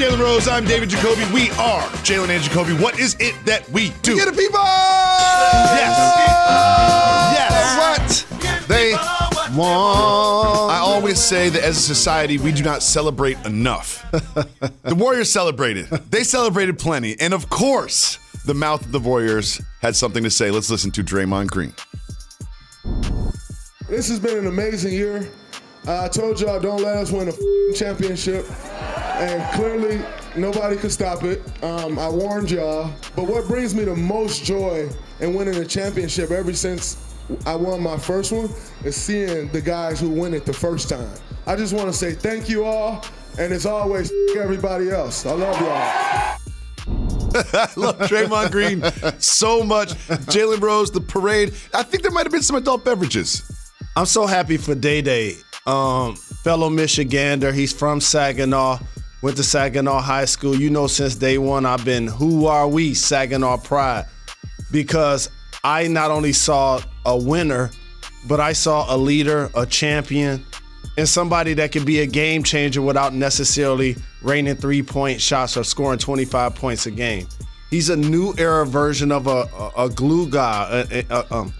Is Jalen Rose. I'm David Jacoby. We are Jalen and Jacoby. What is it that we do? Get the people! Yes. Yes. What they want. I always say that as a society, we do not celebrate enough. the Warriors celebrated. They celebrated plenty. And of course, the mouth of the Warriors had something to say. Let's listen to Draymond Green. This has been an amazing year. I told y'all don't let us win a championship, and clearly nobody could stop it. Um, I warned y'all. But what brings me the most joy in winning a championship ever since I won my first one is seeing the guys who win it the first time. I just want to say thank you all, and as always, everybody else. I love y'all. I love Draymond Green so much. Jalen Rose, the parade. I think there might have been some adult beverages. I'm so happy for Day Day, um, fellow Michigander. He's from Saginaw. Went to Saginaw High School. You know, since day one, I've been who are we, Saginaw Pride, because I not only saw a winner, but I saw a leader, a champion, and somebody that could be a game changer without necessarily raining three point shots or scoring 25 points a game. He's a new era version of a, a, a glue guy, a, a- um,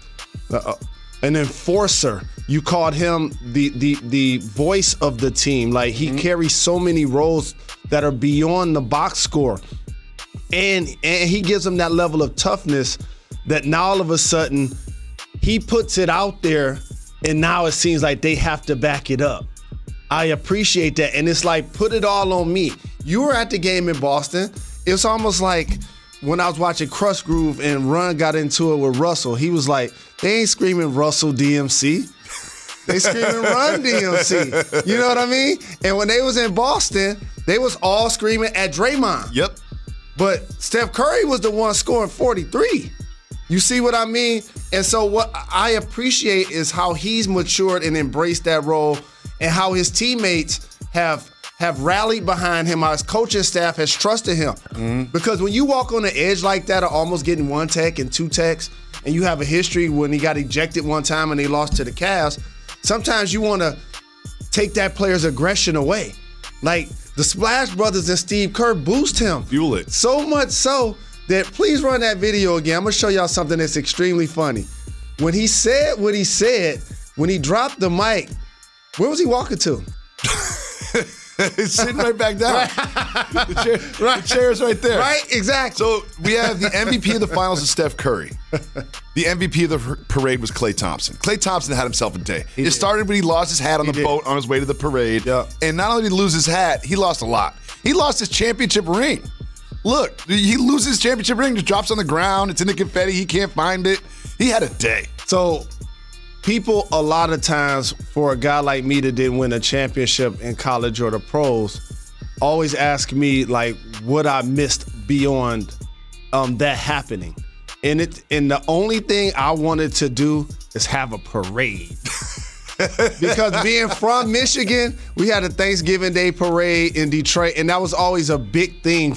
an enforcer. You called him the the the voice of the team. Like he mm-hmm. carries so many roles that are beyond the box score. And and he gives them that level of toughness that now all of a sudden he puts it out there and now it seems like they have to back it up. I appreciate that. And it's like put it all on me. You were at the game in boston. It's almost like when i was watching Krush Groove and run got into it with russell he was like they ain't screaming russell dmc they screaming run DMC. You know what I mean? And when they was in Boston, they was all screaming at Draymond. Yep. But Steph Curry was the one scoring 43. You see what I mean? And so what I appreciate is how he's matured and embraced that role and how his teammates have have rallied behind him, how his coaching staff has trusted him. Mm-hmm. Because when you walk on the edge like that of almost getting one tech and two techs, and you have a history when he got ejected one time and they lost to the Cavs, sometimes you want to take that player's aggression away. Like the Splash Brothers and Steve Kerr boost him. Fuel it. So much so that please run that video again. I'm gonna show y'all something that's extremely funny. When he said what he said, when he dropped the mic, where was he walking to? It's sitting right back down. the, chair, Right. the chair's right there. Right? Exactly. So we have the MVP of the finals is Steph Curry. The MVP of the parade was Klay Thompson. Klay Thompson had himself a day. it did. started when he lost his hat on the did. boat on his way to the parade. Yeah. And not only did he lose his hat, he lost a lot. He lost his championship ring. Look, he loses his championship ring, just drops on the ground. It's in the confetti. He can't find it. He had a day. So, people a lot of times for a guy like me that didn't win a championship in college or the pros, always ask me like what I missed beyond um, that happening. And it and the only thing I wanted to do is have a parade. because being from Michigan, we had a Thanksgiving Day parade in Detroit, and that was always a big thing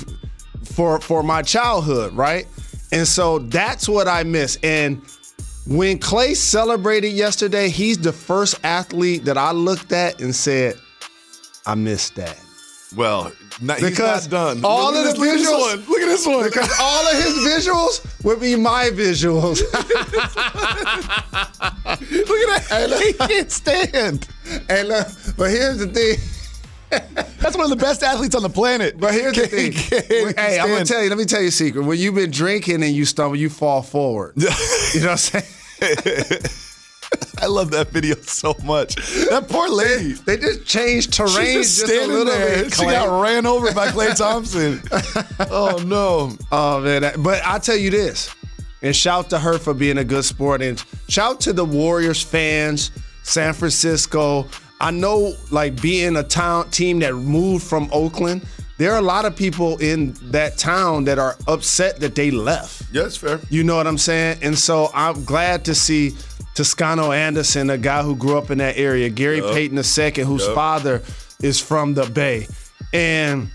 for for my childhood, right? And so that's what I miss. And when Klay celebrated yesterday, he's the first athlete that I looked at and said, I missed that. Well, not, Because done. all look of the this, look at this visuals- one. Look at this one. Because all of his visuals would be my visuals. look at that. Hey, look. He can't stand. and look, but here's the thing. That's one of the best athletes on the planet. But here's the thing. hey, I'm gonna tell you. Let me tell you a secret. When you've been drinking and you stumble, you fall forward. you know what I'm saying? I love that video so much. That poor lady. They just changed terrain just, just a little there. bit. She got ran over by Klay Thompson. oh no. Oh man, but I tell you this, and shout to her for being a good sport, and shout to the Warriors fans San Francisco. I know, like being a town team that moved from Oakland, there are a lot of people in that town that are upset that they left. Yeah, that's fair. You know what I'm saying? And so I'm glad to see Toscano Anderson, a guy who grew up in that area, Gary Payton II, whose Yep. father is from the Bay. And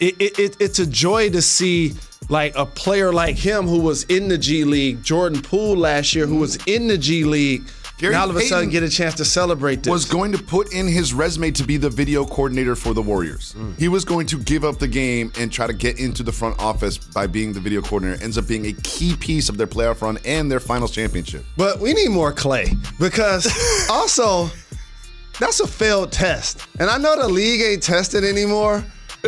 it, it, it, it's a joy to see like a player like him who was in the G League, Jordan Poole last year, who was in the G League, Gary now all of a sudden get a chance to celebrate this. was going to put in his resume to be the video coordinator for the Warriors. Mm. He was going to give up the game and try to get into the front office by being the video coordinator. Ends up being a key piece of their playoff run and their finals championship. But we need more Klay because also that's a failed test. And I know the league ain't tested anymore.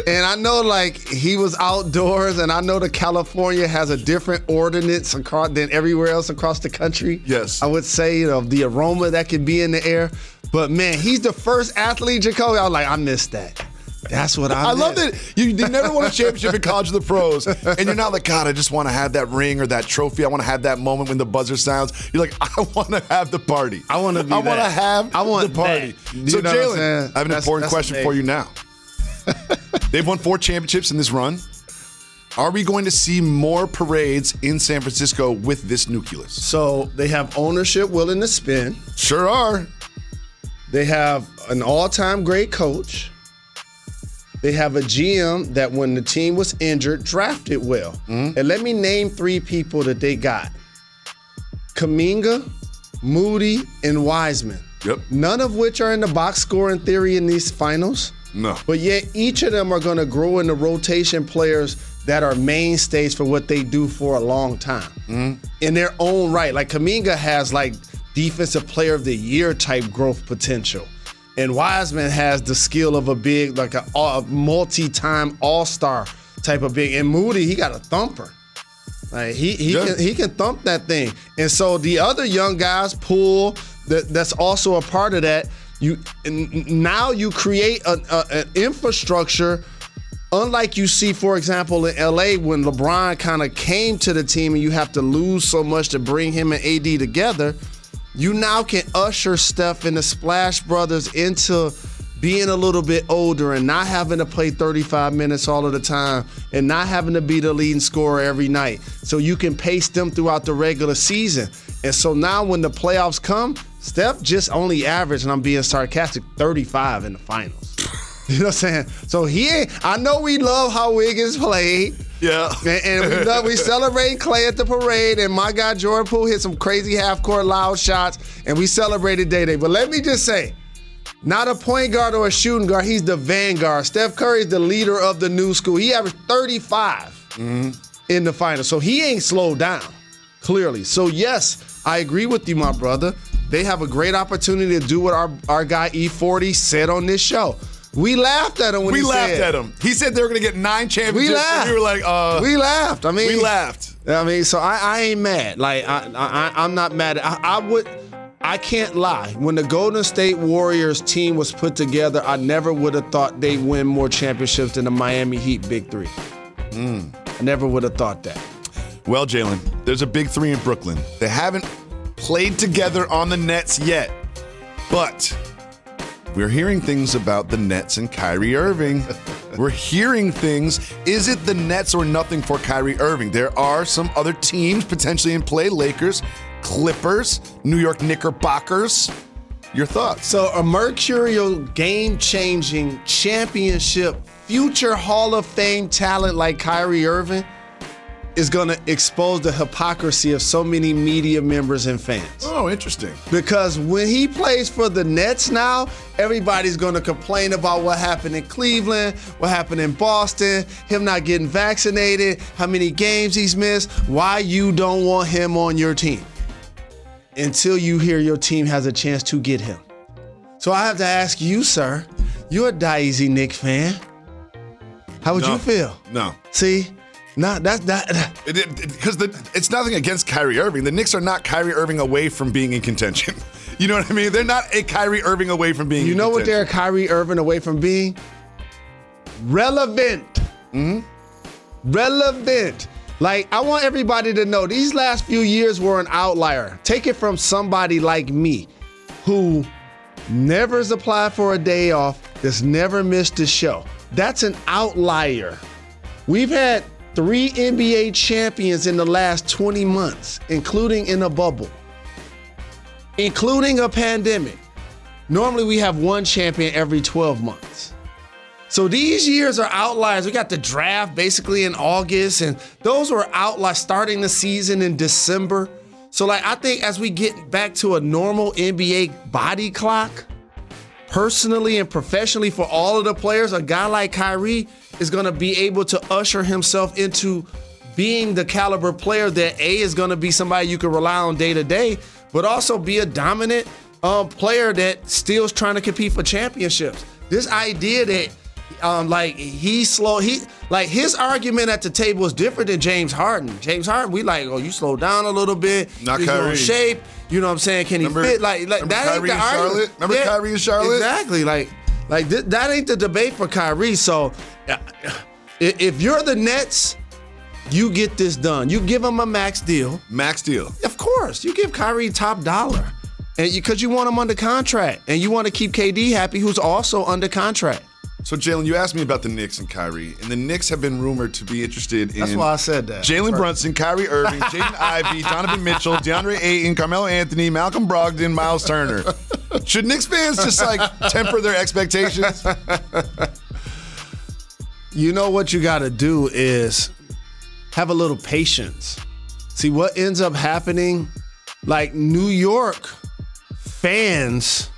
And I know like he was outdoors, and I know that California has a different ordinance across than everywhere else across the country. Yes. I would say you know, the aroma that could be in the air. But man, he's the first athlete, Jacoby. I was like, I missed that. That's what I. I love missed. that you, you never won a championship in college of the pros, and you're not like, God, I just want to have that ring or that trophy. I want to have that moment when the buzzer sounds. You're like, I want to have the party. I wanna be I want to have I want the party. So Jalen. I have an That's- important that's question for you now. They've won four championships in this run. Are we going to see more parades in San Francisco with this nucleus? So they have ownership willing to spend. Sure are. They have an all-time great coach. They have a GM that when the team was injured, drafted well. Mm-hmm. And let me name three people that they got. Kuminga, Moody, and Wiseman. Yep. None of which are in the box score in theory in these finals. No. But yet each of them are going to grow into rotation players that are mainstays for what they do for a long time. Mm-hmm. In their own right. Like Kuminga has like defensive player of the year type growth potential. And Wiseman has the skill of a big, like a, a multi-time all-star type of big. And Moody, he got a thumper. Like he he Yeah. can he can thump that thing. And so the other young guys, Poole, that that's also a part of that. You now you create a, a- an infrastructure, unlike you see, for example, in LA when LeBron kind of came to the team and you have to lose so much to bring him and AD together. You now can usher Steph and the Splash Brothers into being a little bit older and not having to play 35 minutes all of the time and not having to be the leading scorer every night. So you can pace them throughout the regular season. And so now when the playoffs come, Steph just only averaged, and I'm being sarcastic, 35 in the finals. You know what I'm saying? So he ain't, I know we love how Wiggins played. Yeah. And, and we love, we celebrate Klay at the parade, and my guy Jordan Poole hit some crazy half court loud shots, and we celebrated Day Day. But let me just say, not a point guard or a shooting guard, he's the vanguard. Steph Curry is the leader of the new school. He averaged 35 mm-hmm. in the final, so he ain't slowed down, clearly. So yes, I agree with you, my brother. They have a great opportunity to do what our, our guy E40 said on this show. We laughed at him when We he laughed said, at him. He said they were going to get nine championships. We laughed. We were like, uh, we laughed. I mean, we laughed. I mean, so I, I ain't mad. Like I, I, I'm not mad. I, I would. I can't lie. When the Golden State Warriors team was put together, I never would have thought they'd win more championships than the Miami Heat Big Three. I never would have thought that. Well, Jalen, there's a big three in Brooklyn. They haven't played together on the Nets yet, but we're hearing things about the Nets and Kyrie Irving. we're hearing things. Is it the Nets or nothing for Kyrie Irving? There are some other teams potentially in play Lakers, Clippers, New York Knickerbockers. Your thoughts? So a mercurial, game-changing championship, future Hall of Fame talent like Kyrie Irving is going to expose the hypocrisy of so many media members and fans. Oh, interesting. Because when he plays for the Nets now, everybody's going to complain about what happened in Cleveland, what happened in Boston, him not getting vaccinated, how many games he's missed, why you don't want him on your team until you hear your team has a chance to get him. So I have to ask you, sir, you're a Daisy Knick fan. How would No. you feel? No. See? Not that's that. Because it's nothing against Kyrie Irving. The Knicks are not Kyrie Irving away from being in contention. You know what I mean? They're not a Kyrie Irving away from being. You know what they're Kyrie Irving away from being? Relevant. Mm-hmm. Relevant. Like, I want everybody to know these last few years were an outlier. Take it from somebody like me who never has applied for a day off, that's never missed a show. That's an outlier. We've had three NBA champions in the last 20 months, including in a bubble, including a pandemic. Normally, we have one champion every 12 months. So these years are outliers. We got the draft basically in August, and those were outliers starting the season in December. So, like, I think as we get back to a normal NBA body clock, personally and professionally for all of the players, a guy like Kyrie is going to be able to usher himself into being the caliber player that A is going to be somebody you can rely on day to day, but also be a dominant um, player that still's trying to compete for championships. This idea that um, like he slow, he like his argument at the table is different than James Harden. James Harden, we like, oh, you slow down a little bit, Not he's Kyrie. shape. You know what I'm saying? Can he fit? Like, like remember that ain't the argument. Charlotte? Remember Kyrie in Charlotte? Exactly. Like, like th- that ain't the debate for Kyrie. So, if you're the Nets, you get this done. You give him a max deal. Max deal. Of course, you give Kyrie top dollar, and because you, want him under contract, and you want to keep KD happy, who's also under contract. So Jalen, you asked me about the Knicks and Kyrie, and the Knicks have been rumored to be interested in. That's why I said that. Jalen Brunson, Kyrie Irving, Jaden Ivey, Donovan Mitchell, DeAndre Ayton, Carmelo Anthony, Malcolm Brogdon, Miles Turner. Should Knicks fans just like temper their expectations? You know what you got to do is have a little patience. See what ends up happening like New York fans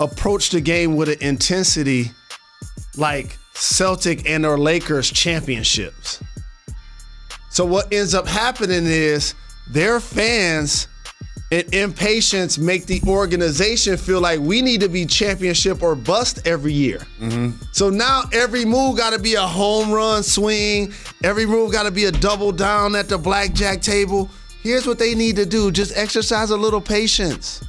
approach the game with an intensity like Celtic and or Lakers championships. So what ends up happening is their fans and impatience make the organization feel like we need to be championship or bust every year. Mm-hmm. So now every move got to be a home run swing. Every move got to be a double down at the blackjack table. Here's what they need to do: just exercise a little patience.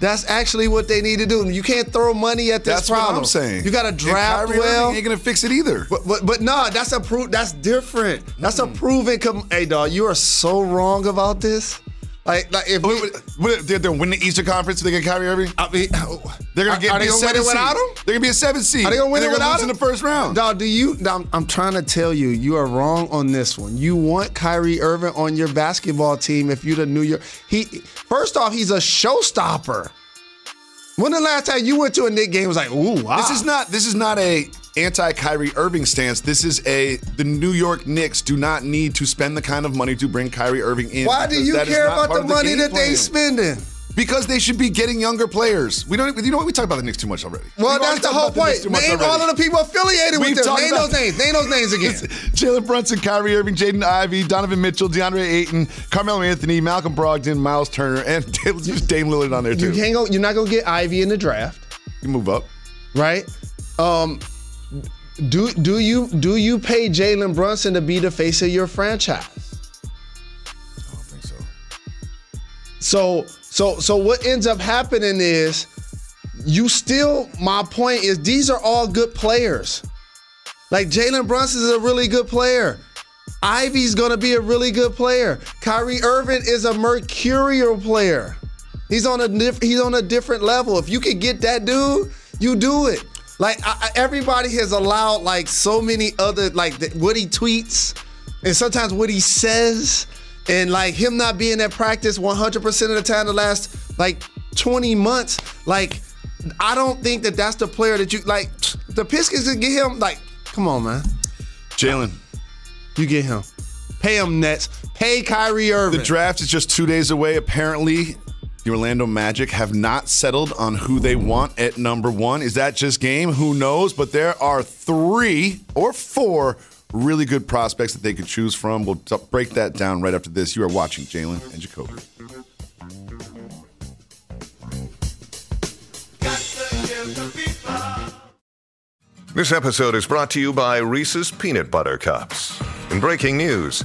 That's actually what they need to do. You can't throw money at this That's problem. what I'm saying. You got to draft Kyrie well. Irving ain't gonna fix it either. But but but no, that's a proof. That's different. That's a proven. Com- hey, dog, you are so wrong about this. Like like if we, wait, they're, they're winning the Eastern Conference. They get Kyrie Irving. I mean, They're gonna get are they be a gonna win seven it without seed. him? They're gonna be a seven seed. Are they gonna win it without in the first round. Dog, do you? I'm, I'm trying to tell you, you are wrong on this one. You want Kyrie Irving on your basketball team if you're the New York. He first off, he's a showstopper. When the last time you went to a Knick game was like, ooh, wow. This is ah. not this is not a anti Kyrie Irving stance. This is a the New York Knicks do not need to spend the kind of money to bring Kyrie Irving in. Why do you care about part the money that they plan. spending? Because they should be getting younger players. We don't. You know what? We talk about the Knicks too much already. Well, We've that's the whole the point. too Name all of the people affiliated We've with them. Name those names. Name those names again. Jalen Brunson, Kyrie Irving, Jaden Ivey, Donovan Mitchell, DeAndre Ayton, Carmelo Anthony, Malcolm Brogdon, Miles Turner, and use Dame Lillard on there too. You can't go. You're not gonna get Ivey in the draft, You move up. right? Um, do do you do you pay Jalen Brunson to be the face of your franchise? I don't think so. So so so what ends up happening is you still my point is these are all good players. Like Jalen Brunson is a really good player. Ivey's gonna be a really good player. Kyrie Irving is a mercurial player. He's on a diff- he's on a different level. If you can get that dude, you do it. Like I, everybody has allowed like so many other like the, what he tweets and sometimes what he says and like him not being at practice 100% of the time the last like 20 months. Like I don't think that that's the player that you like. The Pistons can get him. Like come on, man. Jalen, You get him. Pay him Nets. Pay Kyrie Irving. the draft is just two days away. Apparently, the Orlando Magic have not settled on who they want at number one. Is that just game? Who knows? But there are three or four really good prospects that they could choose from. We'll t- break that down right after this. You are watching Jalen and Jacoby. This episode is brought to you by Reese's Peanut Butter Cups. In breaking news,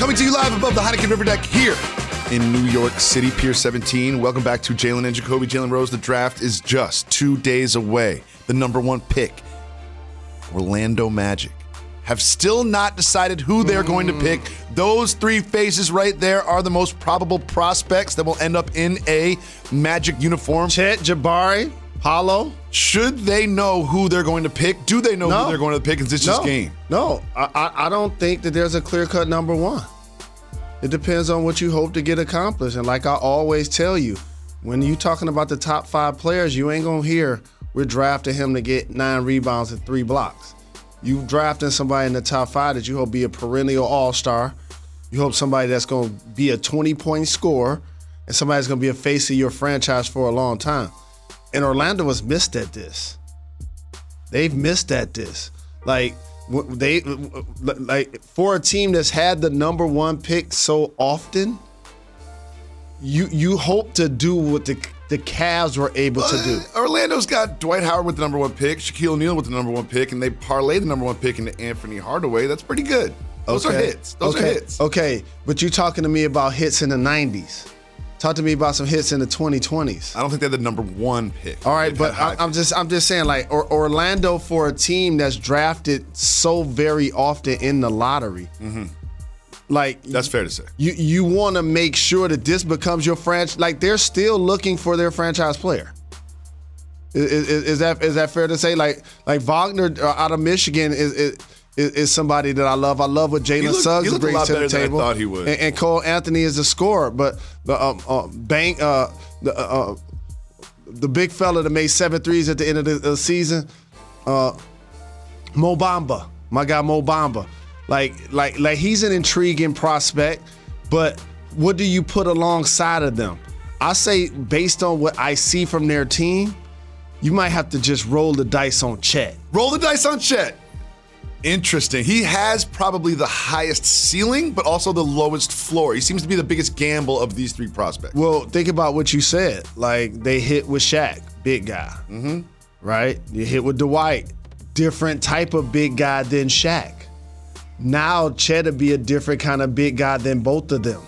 Coming to you live above the Heineken River Deck here in New York City, Pier 17. Welcome back to Jalen and Jacoby. Jalen Rose, the draft is just two days away. The number one pick, Orlando Magic, have still not decided who they're going to pick. Those three faces right there are the most probable prospects that will end up in a Magic uniform. Chet, Jabari, Paolo. Should they know who they're going to pick? Do they know No. who they're going to pick? Is this just game? No, I, I, don't think that there's a clear cut number one. It depends on what you hope to get accomplished. And like I always tell you, when you talking about the top five players, you ain't gonna hear we're drafting him to get nine rebounds and three blocks. You drafting somebody in the top five that you hope be a perennial all star. You hope somebody that's gonna be a 20 point scorer and somebody that's gonna be a face of your franchise for a long time. And Orlando was missed at this. They've missed at this. Like they like for a team that's had the number one pick so often, you you hope to do what the the Cavs were able to do. Uh, Orlando's got Dwight Howard with the number one pick, Shaquille O'Neal with the number one pick, and they parlay the number one pick into Anfernee Hardaway. That's pretty good. Those are hits. Those okay. are hits. Okay, but you're talking to me about hits in the '90s. Talk to me about some hits in the 2020s. I don't think they're the number one pick. All right, but I, I'm just I'm just saying like or, Orlando for a team that's drafted so very often in the lottery. Like That's fair to say. you you want to make sure that this becomes your franchise. Like they're still looking for their franchise player. Is, is, is that is that fair to say? Like like Wagner uh, out of Michigan is. is is, is somebody that I love. I love what Jalen Suggs a brings lot to the than I thought he would. And, and Cole Anthony is a scorer, but the um, uh, bank uh, the uh, uh, the big fella that made seven threes at the end of the, the season, uh, Mo Bamba, my guy Mo Bamba. Like, like, like he's an intriguing prospect, but what do you put alongside of them? I say based on what I see from their team, you might have to just roll the dice on Chet. Roll the dice on Chet. Interesting. He has probably the highest ceiling, but also the lowest floor. He seems to be the biggest gamble of these three prospects. Well, think about what you said. Like they hit with Shaq, big guy. Mm-hmm. Right? You hit with Dwight, different type of big guy than Shaq. Now would be a different kind of big guy than both of them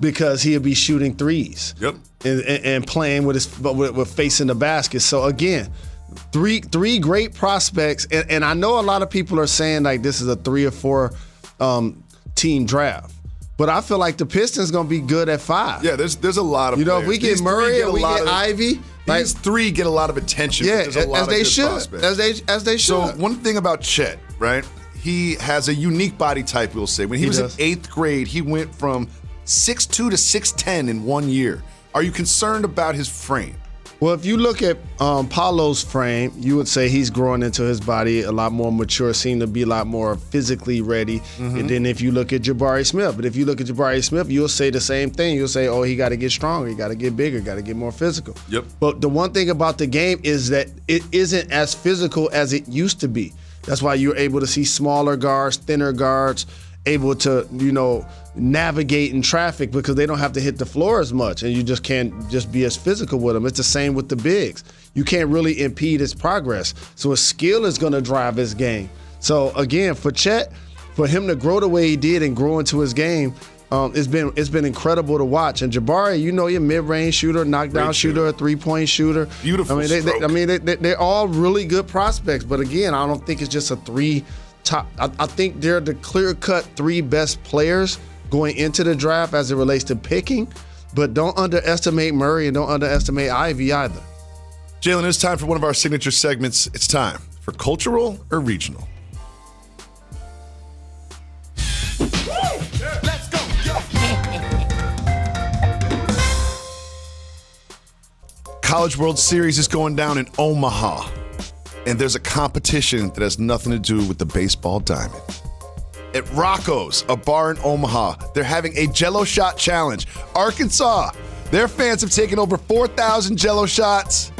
because he'll be shooting threes. Yep. And, and, and playing with his but with, with facing the basket. So again, three three great prospects, and, and I know a lot of people are saying like this is a three or four um, team draft, but I feel like the Pistons gonna be good at five. Yeah, there's there's a lot of You know, if we get These Murray and we get of- Ivey, like These three get a lot of attention. yeah, but there's a lot as of they should, prospects. as they as they should. So one thing about Chet, right? He has a unique body type. We'll say when he, He was does. in eighth grade, he went from 6'2 to 6'10 in one year. Are you concerned about his frame? Well, if you look at um, Paolo's frame, you would say he's growing into his body a lot more mature, seem to be a lot more physically ready. Mm-hmm. And then if you look at Jabari Smith, but if you look at Jabari Smith, you'll say the same thing. You'll say, oh, he got to get stronger, he got to get bigger, got to get more physical. Yep. But the one thing about the game is that it isn't as physical as it used to be. That's why you're able to see smaller guards, thinner guards, able to, you know, navigate in traffic because they don't have to hit the floor as much and you just can't just be as physical with them. It's the same with the bigs. You can't really impede his progress. So his skill is going to drive his game. So again, for Chet, for him to grow the way he did and grow into his game, um, it's been it's been incredible to watch. And Jabari, you know, your mid-range shooter, knockdown shooter, shooter. a three-point shooter. Beautiful I mean, they, they- I mean, they, they, they're all really good prospects. But again, I don't think it's just a three top. I, I think they're the clear-cut three best players going into the draft as it relates to picking. But don't underestimate Murray and don't underestimate Ivey either. Jalen, it's time for one of our signature segments. It's time for cultural or regional. College World Series is going down in Omaha, and there's a competition that has nothing to do with the baseball diamond. At Rocco's, a bar in Omaha, they're having a Jello shot challenge. Arkansas, their fans have taken over 4,000 Jello shots.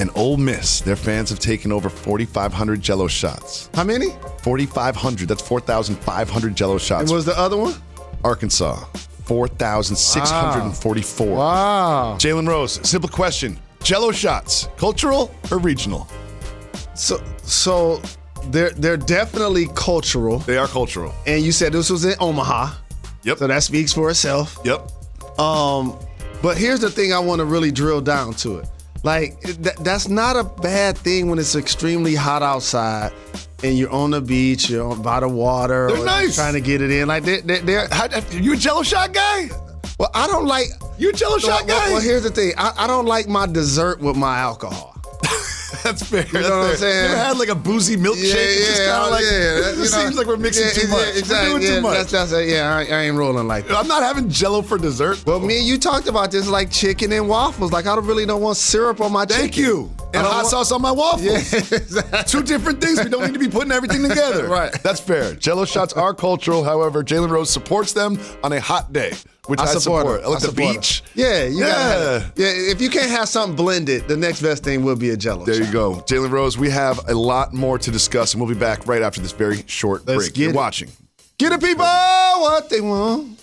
And Ole Miss, their fans have taken over 4,500 Jello shots. How many? 4,500. That's 4,500 Jello shots. And what was the other one? Arkansas, 4,644. Wow. Jalen Rose, simple question. Jello shots, cultural or regional? So so they're they're definitely cultural. They are cultural. And you said this was in Omaha. Yep. So that speaks for itself. Yep. Um, but here's the thing I want to really drill down to it. Like th- that's not a bad thing when it's extremely hot outside and you're on the beach, you're on, by the water, They're or nice. trying to get it in. Like they're, they're, they're How, you a Jello shot guy? well, I don't like. You a Jello shot well, guy? well, here's the thing. I, I don't like my dessert with my alcohol. That's fair. That's know what I'm saying? You ever had like a boozy milkshake? Yeah, It's just yeah, kinda like, yeah. It you know, seems like we're mixing yeah, too yeah, much. exactly. We're doing yeah, too much. That's, that's it. Yeah, I, I ain't rolling like that. I'm not having Jello for dessert. Well, me and you talked about this like chicken and waffles. Like I don't really don't want syrup on my Thank chicken. you. I And hot want- sauce on my waffles. Yeah, exactly. Two different things. We don't need to be putting everything together. Right. That's fair. Jello shots are cultural. However, Jalen Rose supports them on a hot day, which I, support. it. Like I the support beach. it. Yeah, you Yeah. Yeah, if you can't have something blended, the next best thing will be a Jello. There you go. Jalen Rose, we have a lot more to discuss, and we'll be back right after this very short Let's break. get You're it. watching. Get the people what they want.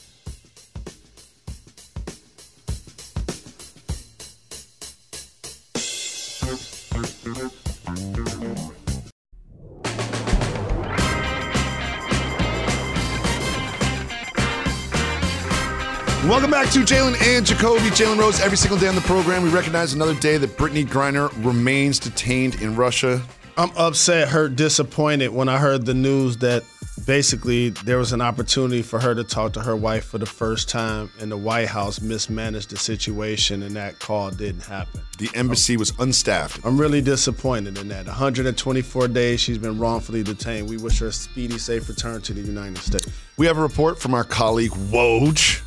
Welcome back to Jalen and Jacoby. Jalen Rose every single day on the program. We recognize another day that Brittney Griner remains detained in Russia. I'm upset, hurt, disappointed when I heard the news that basically there was an opportunity for her to talk to her wife for the first time, and the White House mismanaged the situation, and that call didn't happen. The embassy was unstaffed. I'm really disappointed in that. 124 days she's been wrongfully detained. We wish her a speedy, safe return to the United States. We have a report from our colleague Woj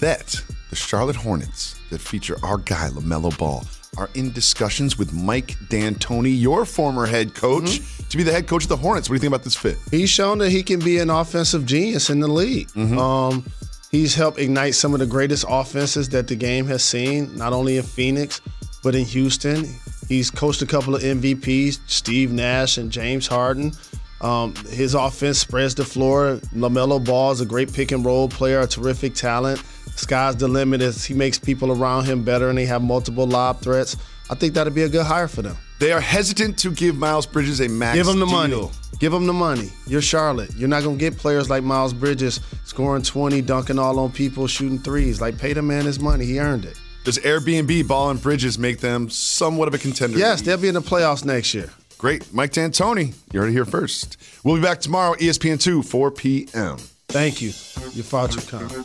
that the Charlotte Hornets that feature our guy LaMelo Ball are in discussions with Mike D'Antoni, your former head coach, to be the head coach of the Hornets. What do you think about this fit? He's shown that he can be an offensive genius in the league. Um, he's helped ignite some of the greatest offenses that the game has seen, not only in Phoenix, but in Houston. He's coached a couple of MVPs, Steve Nash and James Harden. Um, his offense spreads the floor. LaMelo Ball is a great pick and roll player, a terrific talent. Sky's the limit as he makes people around him better and they have multiple lob threats. I think that'd be a good hire for them. They are hesitant to give Miles Bridges a max Give him the deal. money. Give him the money. You're Charlotte. You're not gonna get players like Miles Bridges scoring 20, dunking all on people, shooting threes. Like pay the man his money. He earned it. Does Airbnb, Ball, and Bridges make them somewhat of a contender? Yes, they'll be in the playoffs next year. Great. Mike D'Antoni, you heard it here first. We'll be back tomorrow, E ESPN 2, 4 p.m. Thank you. Your come.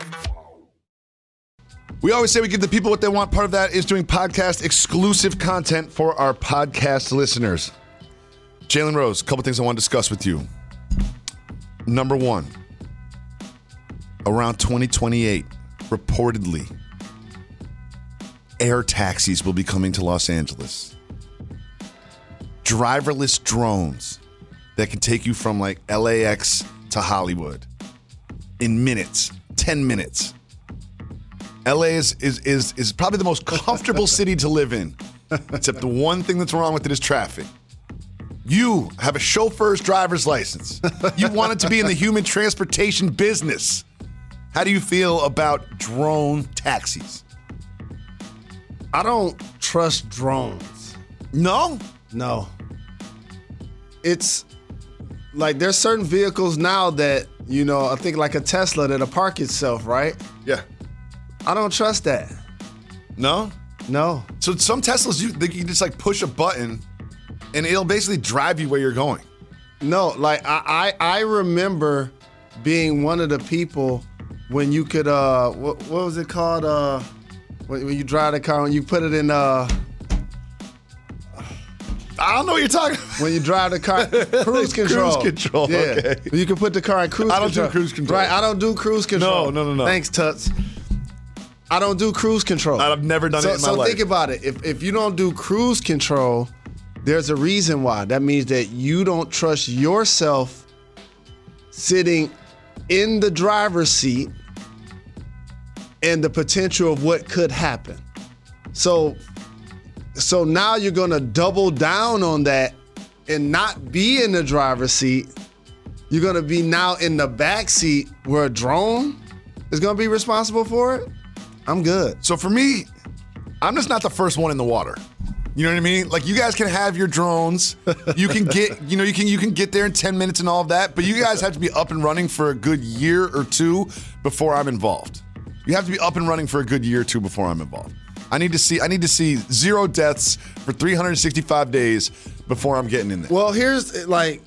We always say we give the people what they want. Part of that is doing podcast exclusive content for our podcast listeners. Jalen Rose, a couple things I want to discuss with you. Number one, around 2028, reportedly, air taxis will be coming to Los Angeles. Driverless drones that can take you from like LAX to Hollywood in minutes, 10 minutes. LA is, is is is probably the most comfortable city to live in. Except the one thing that's wrong with it is traffic. You have a chauffeur's driver's license. You wanted to be in the human transportation business. How do you feel about drone taxis? I don't trust drones. No? No. It's like there's certain vehicles now that, you know, I think like a Tesla that'll park itself, right? Yeah. I don't trust that. No? No. So some Teslas, you, they, you just like push a button, and it'll basically drive you where you're going. No, like I, I, I remember being one of the people when you could uh what, what was it called uh when, when you drive the car and you put it in uh I don't know what you're talking. about. when you drive the car cruise control Cruise control, yeah okay. you can put the car in cruise I don't do cruise control. right I don't do cruise control No, no, no, no. thanks Tuts I don't do cruise control I've never done so, it in my so life. think about it if if you don't do cruise control there's a reason why that means that you don't trust yourself sitting in the driver's seat and the potential of what could happen. So so now you're going to double down on that and not be in the driver's seat. You're going to be now in the back seat where a drone is going to be responsible for it. I'm good. So for me, I'm just not the first one in the water. You know what I mean? Like you guys can have your drones. You can get, you know, you can you can get there in 10 minutes and all of that, but you guys have to be up and running for a good year or two before I'm involved. You have to be up and running for a good year or two before I'm involved. I need to see I need to see zero deaths for 365 days before I'm getting in there. Well, here's like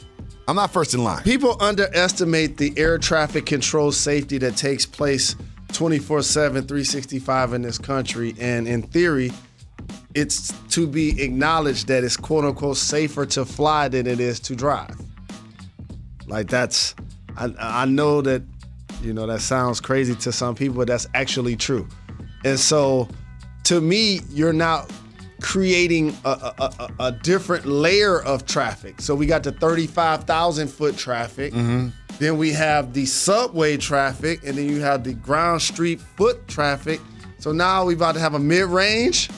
I'm not first in line. People underestimate the air traffic control safety that takes place 24 7, 365 in this country. And in theory, it's to be acknowledged that it's quote unquote safer to fly than it is to drive. Like, that's, I, I know that, you know, that sounds crazy to some people, but that's actually true. And so, to me, you're now creating a, a, a, a different layer of traffic. So we got the 35,000 foot traffic. Mm-hmm. Then we have the subway traffic, and then you have the ground street foot traffic. So now we about to have a mid range.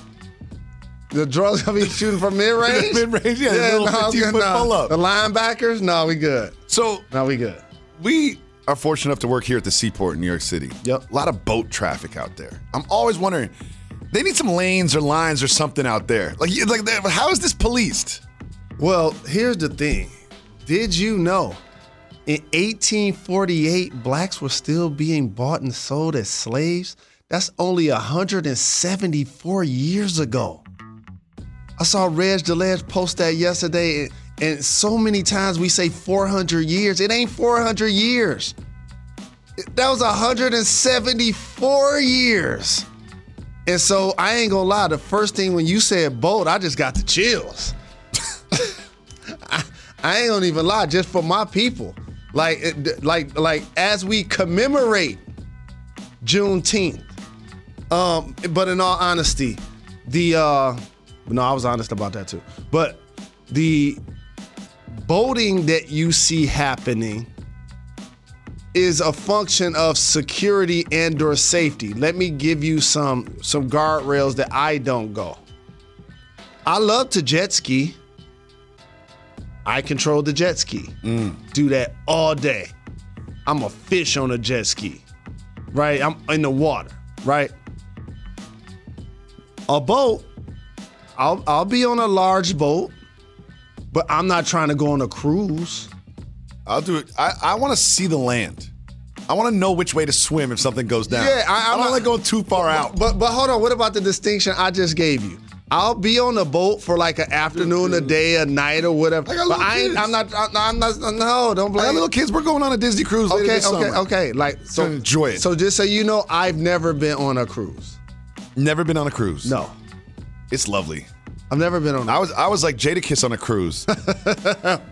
The drugs gonna be shooting from mid range. Mid-range, yeah, the little 15-foot pull-up. The linebackers, no, we good. So now we good. we are fortunate enough to work here at the seaport in New York City. Yep. A lot of boat traffic out there. I'm always wondering, they need some lanes or lines or something out there. Like, like, how is this policed? Well, here's the thing. Did you know in 1848 blacks were still being bought and sold as slaves? That's only 174 years ago. I saw Reg DeLedge post that yesterday, and, and so many times we say 400 years. It ain't 400 years. That was 174 years. And so I ain't gonna lie, the first thing when you said boat, I just got the chills. I, I ain't gonna even lie, just for my people. Like, like, like as we commemorate Juneteenth. Um, but in all honesty, the uh no, I was honest about that too. But the boating that you see happening is a function of security and or safety. Let me give you some some guardrails that I don't go. I love to jet ski. I control the jet ski. Mm. Do that all day. I'm a fish on a jet ski. Right? I'm in the water, right? A boat, I'll I'll be on a large boat, but I'm not trying to go on a cruise. I'll do it. I, I want to see the land. I want to know which way to swim if something goes down. Yeah, I- I, I'm don't not- like going too far out. But but hold on, what about the distinction I just gave you? I'll be on a boat for like an afternoon, a day, a night, or whatever. I got but I ain't, kids. I'm not. I'm I'm not. No, don't I blame. got little kids. We're going on a Disney cruise Okay, okay, summer. okay. Like so, Gonna enjoy it. So just so you know, I've never been on a cruise. Never been on a cruise. No, It's lovely. I've never been on. I was I was like Jadakiss on a cruise.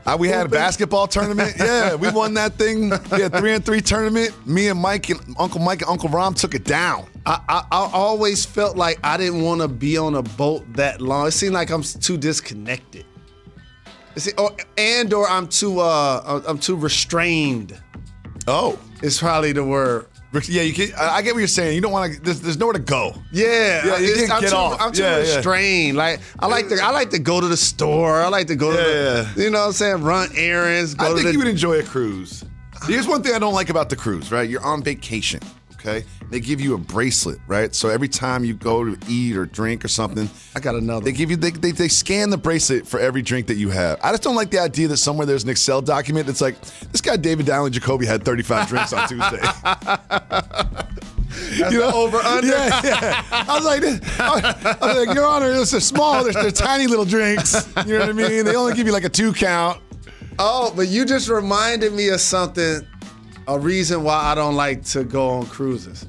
I, we had a basketball tournament. Yeah, we won that thing. We had three and three tournament. Me and Mike and Uncle Mike and Uncle Rom took it down. I, I, I always felt like I didn't want to be on a boat that long. It seemed like I'm too disconnected. See, or, and or I'm too uh I'm too restrained. Oh, it's probably the word. Yeah. You can. I get what you're saying. You don't want to. There's, there's nowhere to go. Yeah, Yeah, you can't I'm get too, off. I'm too Yeah, yeah. restrained. Like I like to, I like to go to the store. I like to go to, Yeah, the, you know, what I'm saying, run errands. Go I to think the, you would enjoy a cruise. Here's one thing I don't like about the cruise. Right, you're on vacation. Okay, they give you a bracelet. Right, so every time you go to eat or drink or something, I got another. They give you they, they, they scan the bracelet for every drink that you have. I just don't like the idea that somewhere there's an Excel document that's like this guy David Dowling Jacoby had 35 drinks on Tuesday. That's You know? over under. Yeah, yeah. I was like, I was like, Your Honor, it's a small. They're, they're tiny little drinks. You know what I mean? They only give you like a two count. Oh, but you just reminded me of something, a reason why I don't like to go on cruises.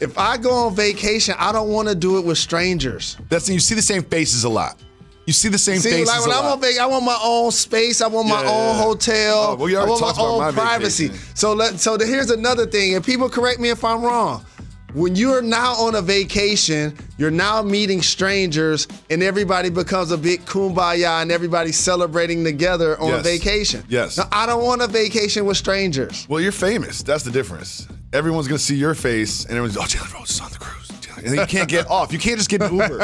If I go on vacation, I don't want to do it with strangers. That's you see the same faces a lot. You see the same See, faces like when I'm lot. on vacation, I want my own space. I want my Yeah, own yeah. hotel. Oh, well, I want my about own my privacy. vacation. So let so the, here's another thing, and people correct me if I'm wrong. When you're now on a vacation, you're now meeting strangers, and everybody becomes a big kumbaya, and everybody's celebrating together on a Yes. vacation. Yes. Now, I don't want a vacation with strangers. Well, you're famous. That's the difference. Everyone's gonna see your face, and everyone's oh, Jalen Rose is on the cruise. And you can't get off. You can't just get an Uber.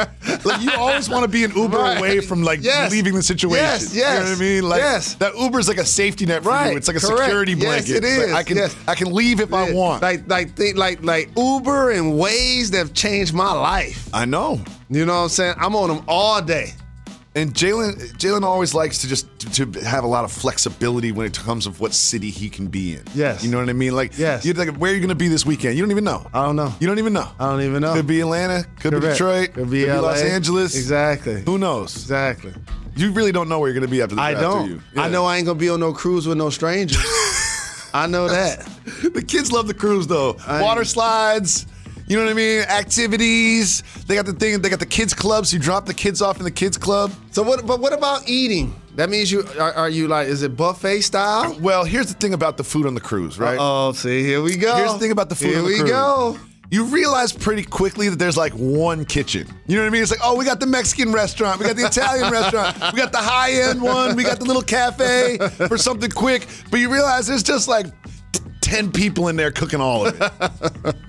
like you always want to be an Uber Right. away from like Yes. leaving the situation. Yes, You know yes, what I mean? Like yes. that Uber's like a safety net for Right, you. It's like a correct. security blanket. it It's like, I can yes. I can leave if I want. Like like think like like Uber and Waze that have changed my life. I know. You know what I'm saying? I'm on them all day. And Jalen Jalen always likes to just to have a lot of flexibility when it comes of what city he can be in. Yes. You know what I mean? Like Yes. you're like where are you gonna be this weekend? You don't even know. I don't know. You don't even know. I don't even know. Could be Atlanta, could be Detroit, Could be LA. Los Angeles. Exactly. Who knows? Exactly. You really don't know where you're gonna be after the I after don't. You. I know I ain't gonna be on no cruise with no strangers. I know that. the kids love the cruise though. I- Water slides. You know what I mean? Activities. They got the thing. They got the kids clubs. You drop the kids off in the kids club. So what? But what about eating? That means you are, are you like? Is it buffet style? Well, here's the thing about the food on the cruise, right? Oh, see, here we go. Here's the thing about the food Here on the cruise. Here we cruise. go. You realize pretty quickly that there's like one kitchen. You know what I mean? It's like, oh, we got the Mexican restaurant, we got the Italian restaurant, we got the high end one, we got the little cafe for something quick. But you realize there's just like 10 people in there cooking all of it.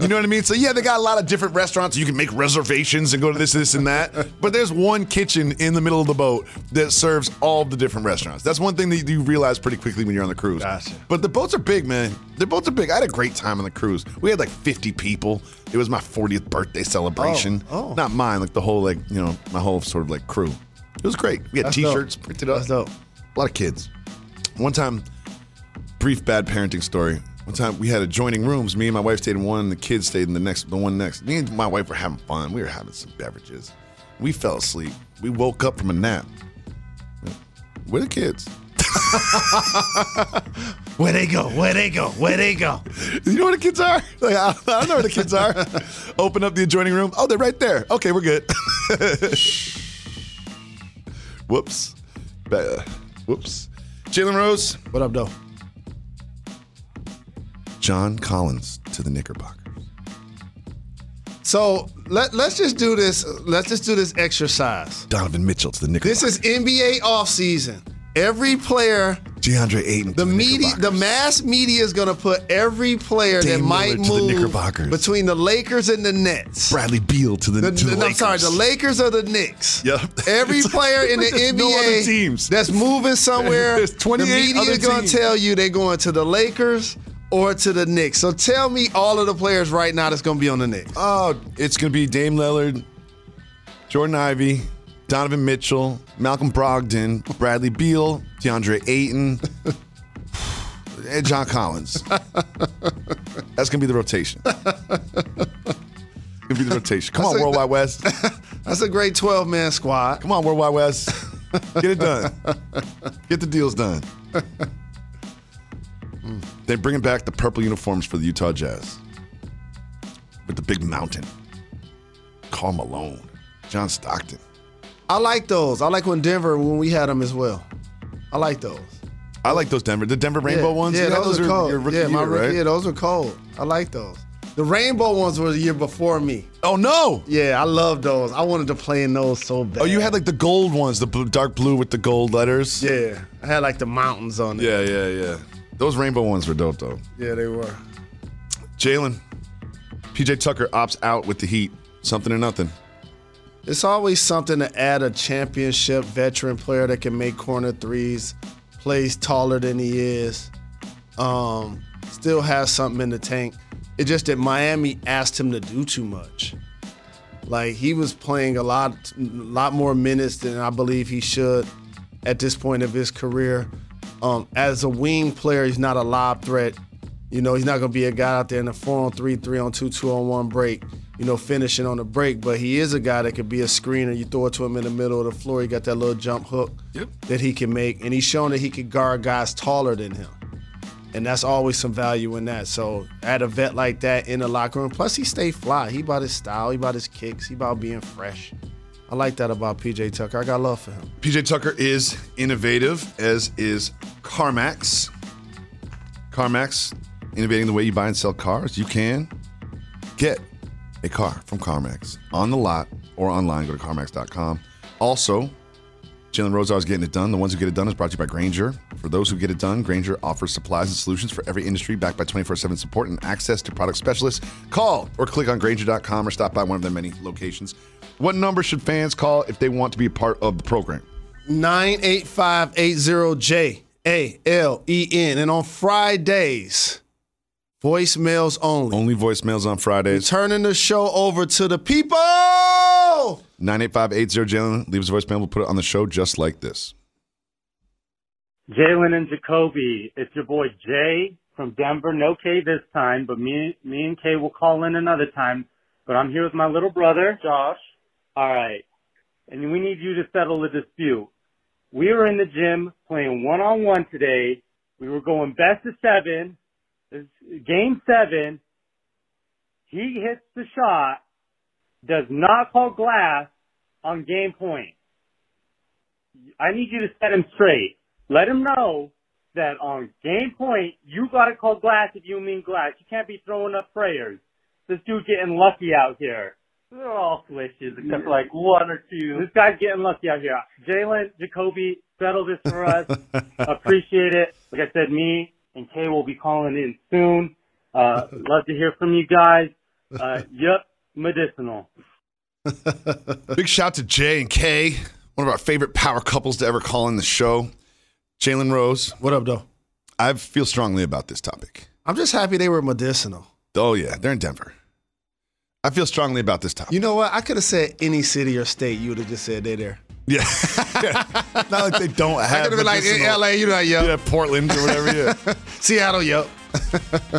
You know what I mean? So, yeah, they got a lot of different restaurants. You can make reservations and go to this, this, and that. But there's one kitchen in the middle of the boat that serves all the different restaurants. That's one thing that you realize pretty quickly when you're on the cruise. Gotcha. But the boats are big, man. The boats are big. I had a great time on the cruise. We had like 50 people. It was my 40th birthday celebration. Oh, oh. Not mine, like the whole, like, you know, my whole sort of like crew. It was great. We had That's t shirts dope. printed up. That's dope. A lot of kids. One time, brief bad parenting story. One time we had adjoining rooms. Me and my wife stayed in one, the kids stayed in the next, the one next. Me and my wife were having fun. We were having some beverages. We fell asleep. We woke up from a nap. Where the kids? Where they go? Where they go? Where they go? You know where the kids are? Like, I, I don't know where the kids are. Open up the adjoining room. Oh, they're right there. Okay, we're good. Whoops. Whoops. Jalen Rose, What up, though? John Collins to the Knickerbockers. So let let's just do this. Let's just do this exercise. Donovan Mitchell to the Knickerbockers. This is NBA offseason. Every player, DeAndre Ayton. the the media, the mass media is gonna put every player that might to the move Knickerbockers. between the Lakers and the Nets. Bradley Beal to the, The, to the the- I'm sorry, the Lakers or the Knicks. Yep. Every player in the NBA no that's moving somewhere, There's 28 the media is going to tell you they're going to the Lakers or to the Knicks. So tell me all of the players right now that's going to be on the Knicks. Oh, it's going to be Dame Lillard, Jordan Ivey, Donovan Mitchell, Malcolm Brogdon, Bradley Beal, DeAndre Ayton, and John Collins. That's going to be the rotation. Going to be the rotation. Come on, That's a- World Wide Wes. That's a great 12 man squad. Come on, Worldwide Wes. Get it done. Get the deals done. They're bringing back the purple uniforms for the Utah Jazz with the big mountain. Karl Malone, John Stockton. I like those. I like when Denver, when we had them as well. I like those. I like those Denver, the Denver rainbow yeah. ones. Yeah, You had those, are cold. your rookie yeah, my year, rookie, right? yeah, those are cold. I like those. The rainbow ones were the year before me. Oh no! Yeah, I love those. I wanted to play in those so bad. Oh, you had like the gold ones, the blue, dark blue with the gold letters. Yeah, I had like the mountains on it. yeah, yeah, yeah. Those rainbow ones were dope though. Yeah, they were. Jalen, PJ Tucker opts out with the Heat. Something or nothing. It's always something to add a championship veteran player that can make corner threes, plays taller than he is, um, still has something in the tank. It's just that Miami asked him to do too much. Like he was playing a lot, a lot more minutes than I believe he should at this point of his career. Um, as a wing player, he's not a lob threat. You know, he's not going to be a guy out there in the four on three, three on two, two on one break, you know, finishing on the break. But he is a guy that could be a screener. You throw it to him in the middle of the floor, he got that little jump hook Yep. that he can make. And he's shown that he can guard guys taller than him. And that's always some value in that. So add a vet like that in the locker room. Plus, he stay fly. He about his style. He about his kicks. He about being fresh. I like that about PJ Tucker. I got love for him. PJ Tucker is innovative, as is CarMax. CarMax, innovating the way you buy and sell cars. You can get a car from CarMax on the lot or online. Go to CarMax.com. Also, Jalen Rosar is getting it done. The ones who get it done is brought to you by Grainger. For those who get it done, Grainger offers supplies and solutions for every industry backed by 24 7 support and access to product specialists. Call or click on Grainger.com or stop by one of their many locations. What number should fans call if they want to be a part of the program? 98580J A L E N. And on Fridays, voicemails only. Only voicemails on Fridays. Turning the show over to the people. 98580 Jalen leaves a voicemail. We'll put it on the show just like this. Jalen and Jacoby, it's your boy Jay from Denver. No K this time, but me, me and K will call in another time. But I'm here with my little brother, Josh. All right. And we need you to settle the dispute. We were in the gym playing one on one today. We were going best of seven. Game seven. He hits the shot, does not call glass on game point. I need you to set him straight. Let him know that on game point, you gotta call glass if you mean glass. You can't be throwing up prayers. This dude getting lucky out here. They're all swishes except for like one or two. This guy's getting lucky out here. Jalen, Jacoby, settle this for us. Appreciate it. Like I said, me and Kay will be calling in soon. Uh, love to hear from you guys. Uh, yep, medicinal. Big shout to Jay and Kay, one of our favorite power couples to ever call in the show. Jalen Rose, What up, though? I feel strongly about this topic. I'm just happy they were medicinal. Oh, yeah, they're in Denver. I feel strongly about this topic. You know what? I could have said any city or state. You would have just said they're there. Yeah. Not like they don't have. I could have been like in LA, you know, yo. Yeah, Portland or whatever. Yeah. Seattle, yep.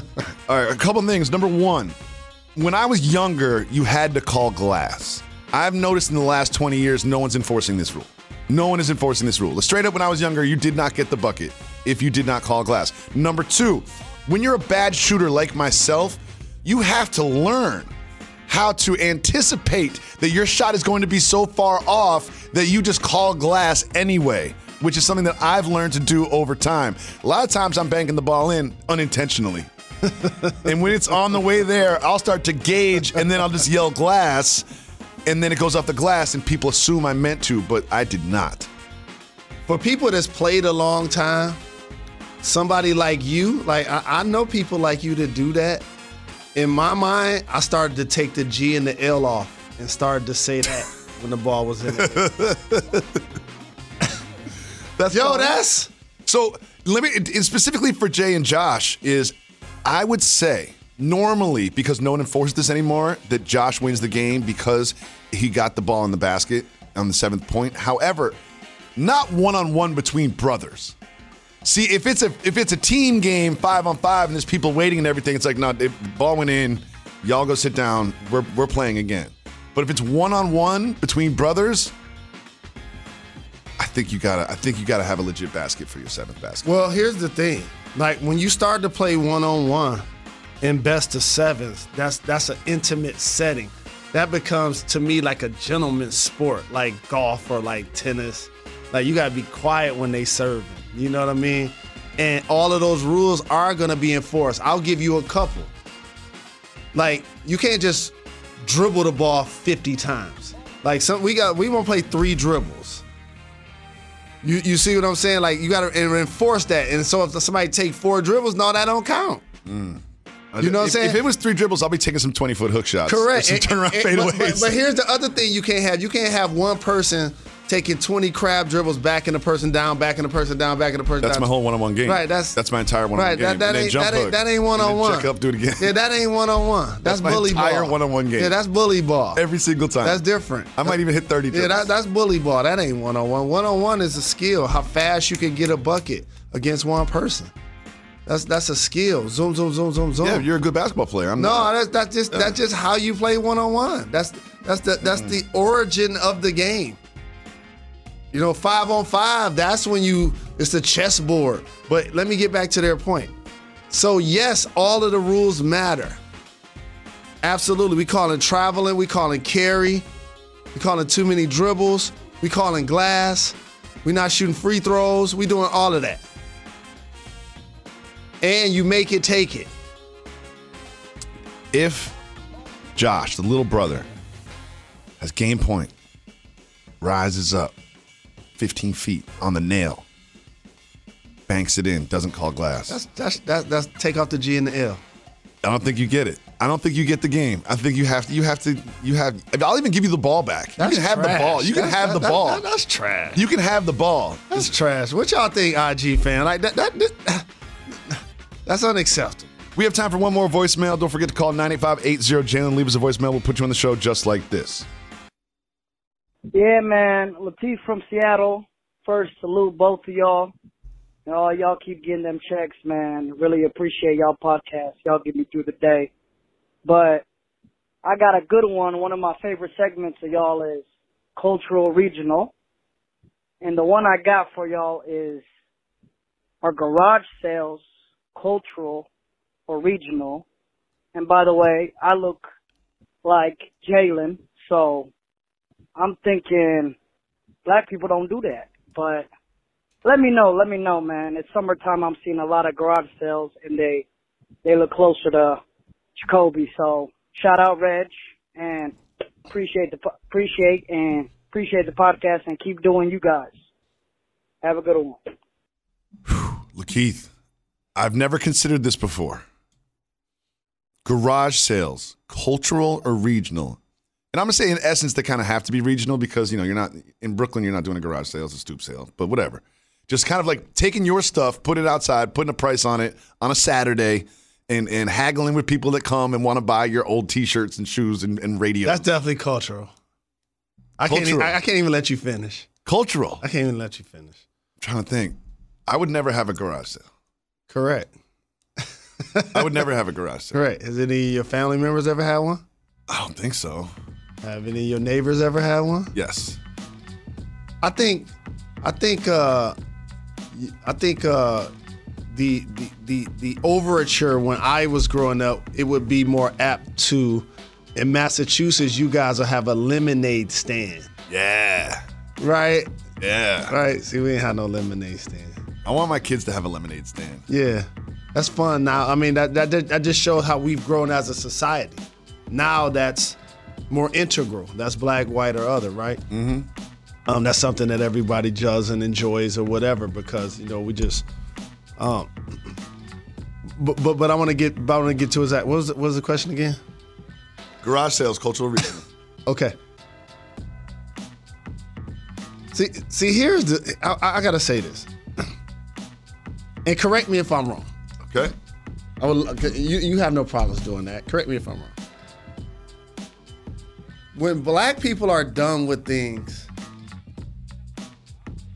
All right, a couple things. Number one, when I was younger, you had to call glass. I've noticed in the last 20 years, no one's enforcing this rule. No one is enforcing this rule. Straight up, when I was younger, you did not get the bucket if you did not call glass. Number two, when you're a bad shooter like myself, you have to learn how to anticipate that your shot is going to be so far off that you just call glass anyway, which is something that I've learned to do over time. A lot of times I'm banking the ball in unintentionally. and when it's on the way there, I'll start to gauge and then I'll just yell glass and then it goes off the glass and people assume I meant to, but I did not. For people that's played a long time, somebody like you, like I, I know people like you that do that. In my mind, I started to take the G and the L off and started to say that when the ball was in it. That's Yo, that's So let me specifically for Jay and Josh is I would say normally because no one enforces this anymore that Josh wins the game because he got the ball in the basket on the seventh point. However, not one on one between brothers. See, if it's a if it's a team game, five on five, and there's people waiting and everything, it's like, no, the ball went in. Y'all go sit down. We're we're playing again. But if it's one on one between brothers, I think you gotta I think you gotta have a legit basket for your seventh basket. Well, here's the thing. Like when you start to play one on one in best of sevens, that's that's an intimate setting. That becomes to me like a gentleman's sport, like golf or like tennis. Like you gotta be quiet when they serving. You know what I mean? And all of those rules are gonna be enforced. I'll give you a couple. Like you can't just dribble the ball 50 times. Like some we got we won't play three dribbles. You you see what I'm saying? Like you gotta enforce that. And so if somebody take four dribbles, no, that don't count. Mm. You know what I'm saying? If it was three dribbles, I'll be taking some 20 foot hook shots. Correct. And- turnaround and- but, fadeaways. but, but here's the other thing you can't have. You can't have one person taking 20 crab dribbles, backing the person down, backing the person down, backing the person down. That's down. my whole one-on-one game. Right. That's that's my entire one-on-one right. game. That, that ain't that ain't that ain't one on one. Check up, do it again. Yeah, that ain't one on one. That's, That's my entire ball. one-on-one game. Yeah, that's bully ball. Every single time. That's different. I might even hit 30 Yeah, that, that's bully ball. That ain't one on one. One on one is a skill. How fast you can get a bucket against one person. That's that's a skill. Zoom, zoom, zoom, zoom, zoom. Yeah, you're a good basketball player. I'm no, not. that's that's just that's just how you play one on one. That's that's the that's the mm-hmm. origin of the game. You know, five on five. That's when you it's the chessboard. But let me get back to their point. So yes, all of the rules matter. Absolutely. We calling traveling. We calling carry. We calling too many dribbles. We calling glass. We not shooting free throws. We doing all of that. And you make it take it. if Josh, the little brother, has game point, rises up 15 feet on the nail, banks it in, doesn't call glass. That's that's that, that's take off the G and the L. I don't think you get it. I don't think you get the game. I think you have to. You have to. You have. I'll even give you the ball back. That's you can have trash. the ball. You can That's- have the that- ball. that- that's trash. You can have the ball. That's trash. What y'all think, IG fan? Like that, that, that that's unacceptable. We have time for one more voicemail. Don't forget to call 98580 Jalen. Leave us a voicemail. We'll put you on the show just like this. Yeah, man. Latif from Seattle. First, salute both of y'all. You know, y'all keep getting them checks, man. Really appreciate y'all podcast. Y'all get me through the day. But I got a good one. One of my favorite segments of y'all is cultural regional. And the one I got for y'all is are garage sales cultural or regional? And by the way, I look like Jalen, so I'm thinking black people don't do that. But let me know, let me know, man. It's summertime. I'm seeing a lot of garage sales, and they they look closer to Jacoby. So shout out Reg, and appreciate the appreciate and appreciate the podcast, and keep doing you guys. Have a good one. Lakeith, I've never considered this before. Garage sales, cultural or regional? And I'm gonna say in essence they kind of have to be regional because you know you're not in Brooklyn, you're not doing a garage sale, it's a stoop sale, but whatever. Just kind of like taking your stuff, put it outside, putting a price on it on a Saturday, and and haggling with people that come and want to buy your old T-shirts and shoes and, and radios. That's definitely cultural. I can't. Cultural. I, I can't even let you finish. cultural. I can't even let you finish. trying to think. I would never have a garage sale. Correct. I would never have a garage sale. Correct. Has any of your family members ever had one? I don't think so. Have any of your neighbors ever had one? Yes. I think, I think, uh, I think uh, the, the the the overture when I was growing up, it would be more apt to. In Massachusetts, you guys will have a lemonade stand, Yeah. right? Yeah. Right. See, we ain't had no lemonade stand. I want my kids to have a lemonade stand. Yeah, that's fun. Now, I mean, that that that just shows how we've grown as a society. Now that's more integral. That's black, white, or other, right? Mm-hmm. Um, that's something that everybody does and enjoys or whatever because you know we just. Um, but but, but I want to get I want to get to is that what was the, what was the question again? Garage sales, cultural regional. Okay. See, see, here's the. I, I gotta say this, and correct me if I'm wrong. Okay. I okay, you, you have no problems doing that. Correct me if I'm wrong. When black people are done with things,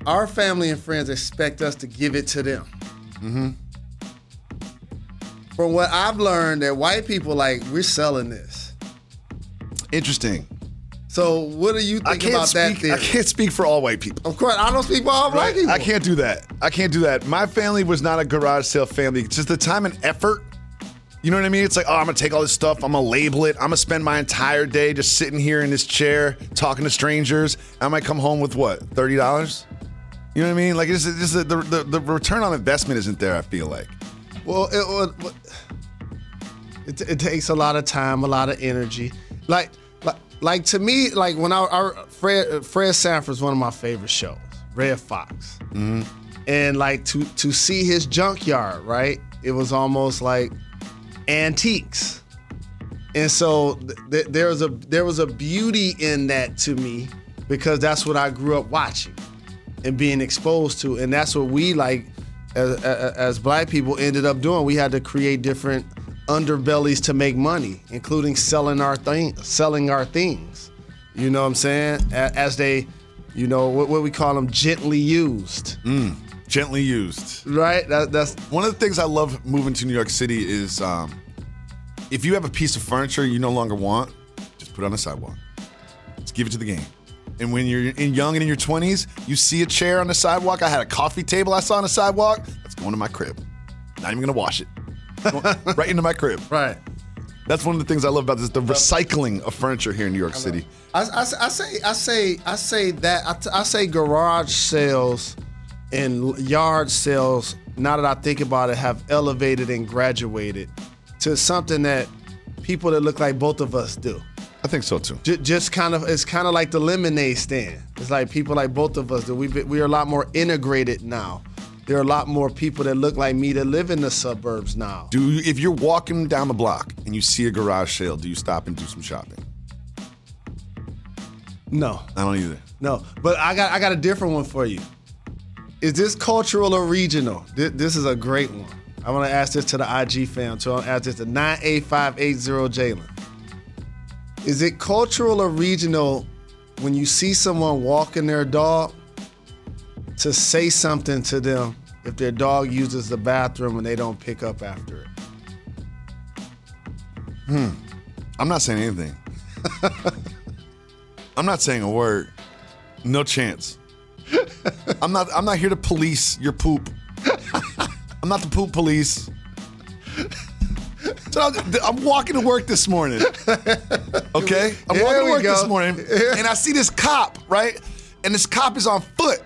our family and friends expect us to give it to them. Mm-hmm. From what I've learned, that white people like we're selling this. Interesting. So what do you think about that speak. theory? I can't speak for all white people. Of course, I don't speak for all black Right? people. I can't do that. I can't do that. My family was not a garage sale family. Just the time and effort. You know what I mean? It's like, oh, I'm gonna take all this stuff. I'm gonna label it. I'm gonna spend my entire day just sitting here in this chair talking to strangers. I might come home with what, thirty dollars? You know what I mean? Like, it's just the, the the return on investment isn't there. I feel like. Well, it, it, it takes a lot of time, a lot of energy. Like, like, like to me, like when I, our Fred Fred Sanford's one of my favorite shows, Redd Foxx, mm-hmm. and like to to see his junkyard, right? It was almost like antiques, and so th- th- there was a there was a beauty in that to me because that's what I grew up watching and being exposed to, and that's what we like as, as, black people ended up doing. We had to create different underbellies to make money, including selling our thing, selling our things. You know what I'm saying? As they, you know, what, what we call them, gently used. Mm. Gently used. right? That, that's One of the things I love moving to New York City is um, if you have a piece of furniture you no longer want, just put it on the sidewalk. Just give it to the game. And when you're in young and in your 20s, you see a chair on the sidewalk. I had a coffee table I saw on the sidewalk. That's going to my crib. Not even gonna wash it. Right into my crib. right. That's one of the things I love about this the recycling of furniture here in New York City. I, I, I say I say I say that I say garage sales and yard sales. Now that I think about it, have elevated and graduated to something that people that look like both of us do. I think so too. J- just kind of it's kind of like the lemonade stand. It's like people like both of us that we we are a lot more integrated now. There are a lot more people that look like me that live in the suburbs now. Do you, if you're walking down the block and you see a garage sale, do you stop and do some shopping? No, I don't either. no. But I got I got a different one for you. Is this cultural or regional? This, this is a great one. I want to ask this to the IG fam. So I'll ask this to 98580 Jalen. Is it cultural or regional when you see someone walking their dog to say something to them if their dog uses the bathroom and they don't pick up after it? Hmm. I'm not saying anything. I'm not saying a word. No chance. I'm not I'm not here to police your poop. I'm not the poop police. So I'm, I'm walking to work this morning. Okay? I'm Here walking to we work this morning and I see this cop, right? And this cop is on foot.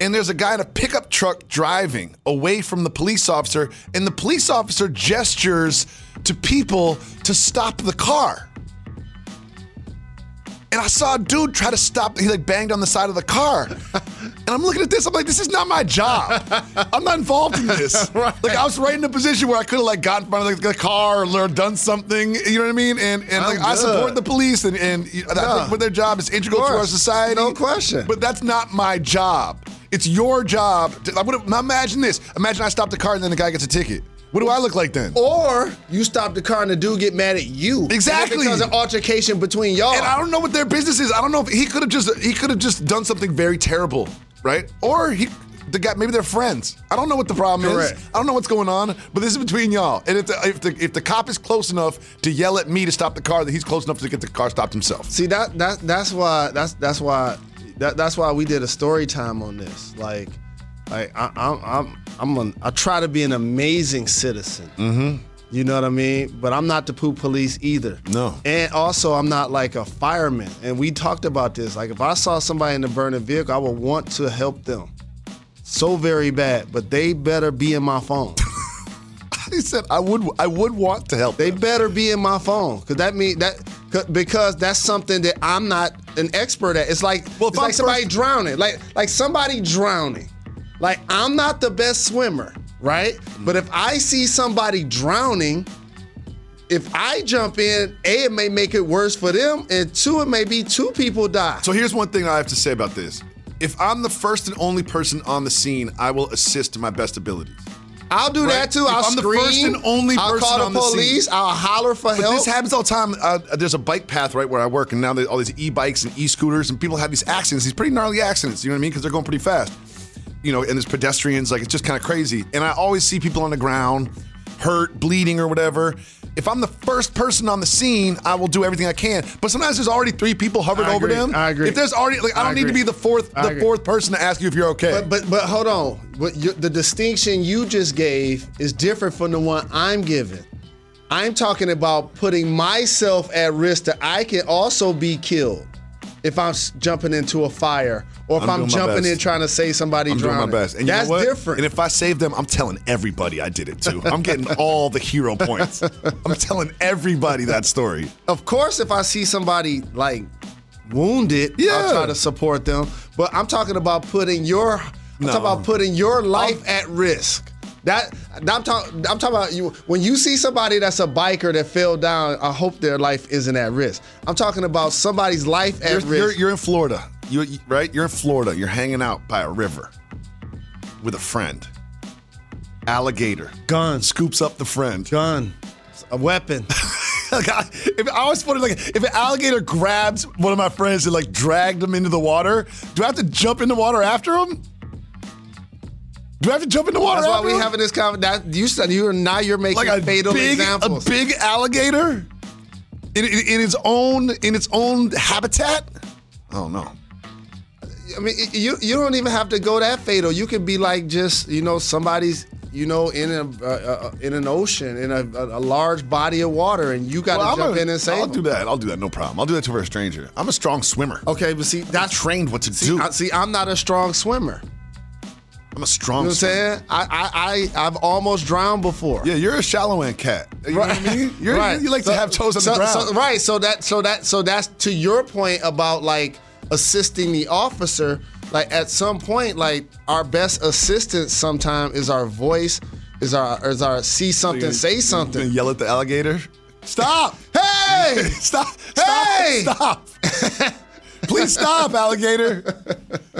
And there's a guy in a pickup truck driving away from the police officer, and the police officer gestures to people to stop the car. And I saw a dude try to stop. He like banged on the side of the car. And I'm looking at this. I'm like, this is not my job. I'm not involved in this. right. Like I was right in a position where I could have like gotten in front of the car or done something. You know what I mean? And and like I'm I support the police and and I think what their job is integral to our society. No question. But that's not my job. It's your job. To, I would now imagine this. Imagine I stop the car and then the guy gets a ticket. What do I look like then? Or you stop the car and the dude get mad at you. Exactly. Because an altercation between y'all. And I don't know what their business is. I don't know if he could have just he could have just done something very terrible, right? Or he the guy maybe they're friends. I don't know what the problem Correct. is. I don't know what's going on, but this is between y'all. And if the if the if the cop is close enough to yell at me to stop the car, that he's close enough to get the car stopped himself. See that that that's why that's that's why that, that's why we did a story time on this. Like, like I, I'm I'm I'm an, I try to be an amazing citizen. Mm-hmm. You know what I mean? But I'm not the poop police either. No. And also, I'm not like a fireman. And we talked about this. Like, if I saw somebody in a burning vehicle, I would want to help them so very bad. But they better be in my phone. He said I would I would want to help. They them. better be in my phone because that mean that 'cause- because that's something that I'm not an expert at. It's like Well, it's like somebody first- drowning, like like somebody drowning. Like I'm not the best swimmer, right? But if I see somebody drowning, if I jump in, a it may make it worse for them, and two it may be two people die. So here's one thing I have to say about this. If I'm the first and only person on the scene, I will assist to my best abilities. I'll do Right. that too. If I'll I'm the scream. first and only I'll call the the police. I'll holler for But help. this happens all the time. Uh, there's a bike path right where I work, and now all these e-bikes and e-scooters, and people have these accidents, these pretty gnarly accidents. You know what I mean? Because they're going pretty fast. You know, and there's pedestrians. Like it's just kind of crazy. And I always see people on the ground, hurt, bleeding, or whatever. If I'm the first person on the scene, I will do everything I can. But sometimes there's already three people hovered I over agree. them. I agree. If there's already, like, I I don't need to be the fourth, I the agree. fourth person to ask you if you're okay. But but but hold on. What you, the distinction you just gave is different from the one I'm giving. I'm talking about putting myself at risk that I can also be killed if I'm jumping into a fire or if I'm I'm, jumping in trying to save somebody I'm drowning. doing my best. And That's you know different. And if I save them, I'm telling everybody I did it too. I'm getting all the hero points. I'm telling everybody that story. of course, if I see somebody like wounded, Yeah. I'll try to support them. But I'm talking about putting your I'm talking about putting your life at risk. That I'm talking. I'm talking about you. When you see somebody that's a biker that fell down, I hope their life isn't at risk. I'm talking about somebody's life at You're, risk. you're, you're in Florida. You, you- right? You're in Florida. You're hanging out by a river with a friend. Alligator gun, scoops up the friend. gun, a weapon. Like, I, if, I always wondered, like, if an alligator grabs one of my friends and like dragged him into the water, do I have to jump in the water after him? Do I have to jump in the water? That's why we having this conversation. You said you are now you're making like a fatal big, examples. a big alligator in, in, in its own in its own habitat. I don't know. I mean, you you don't even have to go that fatal. You could be like just you know somebody's you know in a uh, uh, in an ocean in a, a, large body of water, and you got to Well, I'm jump a- in and save I'll them. do that. I'll do that. No problem. I'll do that to a stranger. I'm a strong swimmer. Okay, but see that's trained what to see, do. I, see, I'm not a strong swimmer. I'm a strong. You know what I'm saying? I I, I I've almost drowned before. Yeah, you're a shallow end cat. You know what I mean? You're, right. You like to So- have toes on so, the ground. so- right. So that so that so that's to your point about like assisting the officer. Like at some point, like our best assistance sometimes is our voice, is our is our see something, say something. yell at the alligator. Stop! Hey! stop! Hey! Stop! Stop! Please stop, alligator.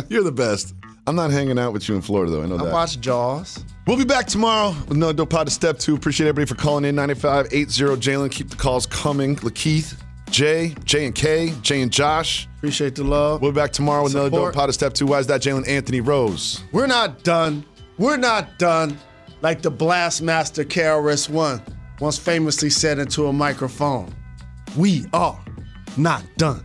You're the best. I'm not hanging out with you in Florida though. I know that. I that. watch Jaws. We'll be back tomorrow with No Dope Pod to Step 2. Appreciate everybody for calling in 9580 Jalen. Keep the calls coming. Lakeith, Jay, Jay and K, Jay and Josh. Appreciate the love. We'll be back tomorrow with another Dope Pod to Step 2. Why is that Jalen Anthony Rose? We're not done. We're not done. Like the Blastmaster KRS One once famously said into a microphone. We are not done.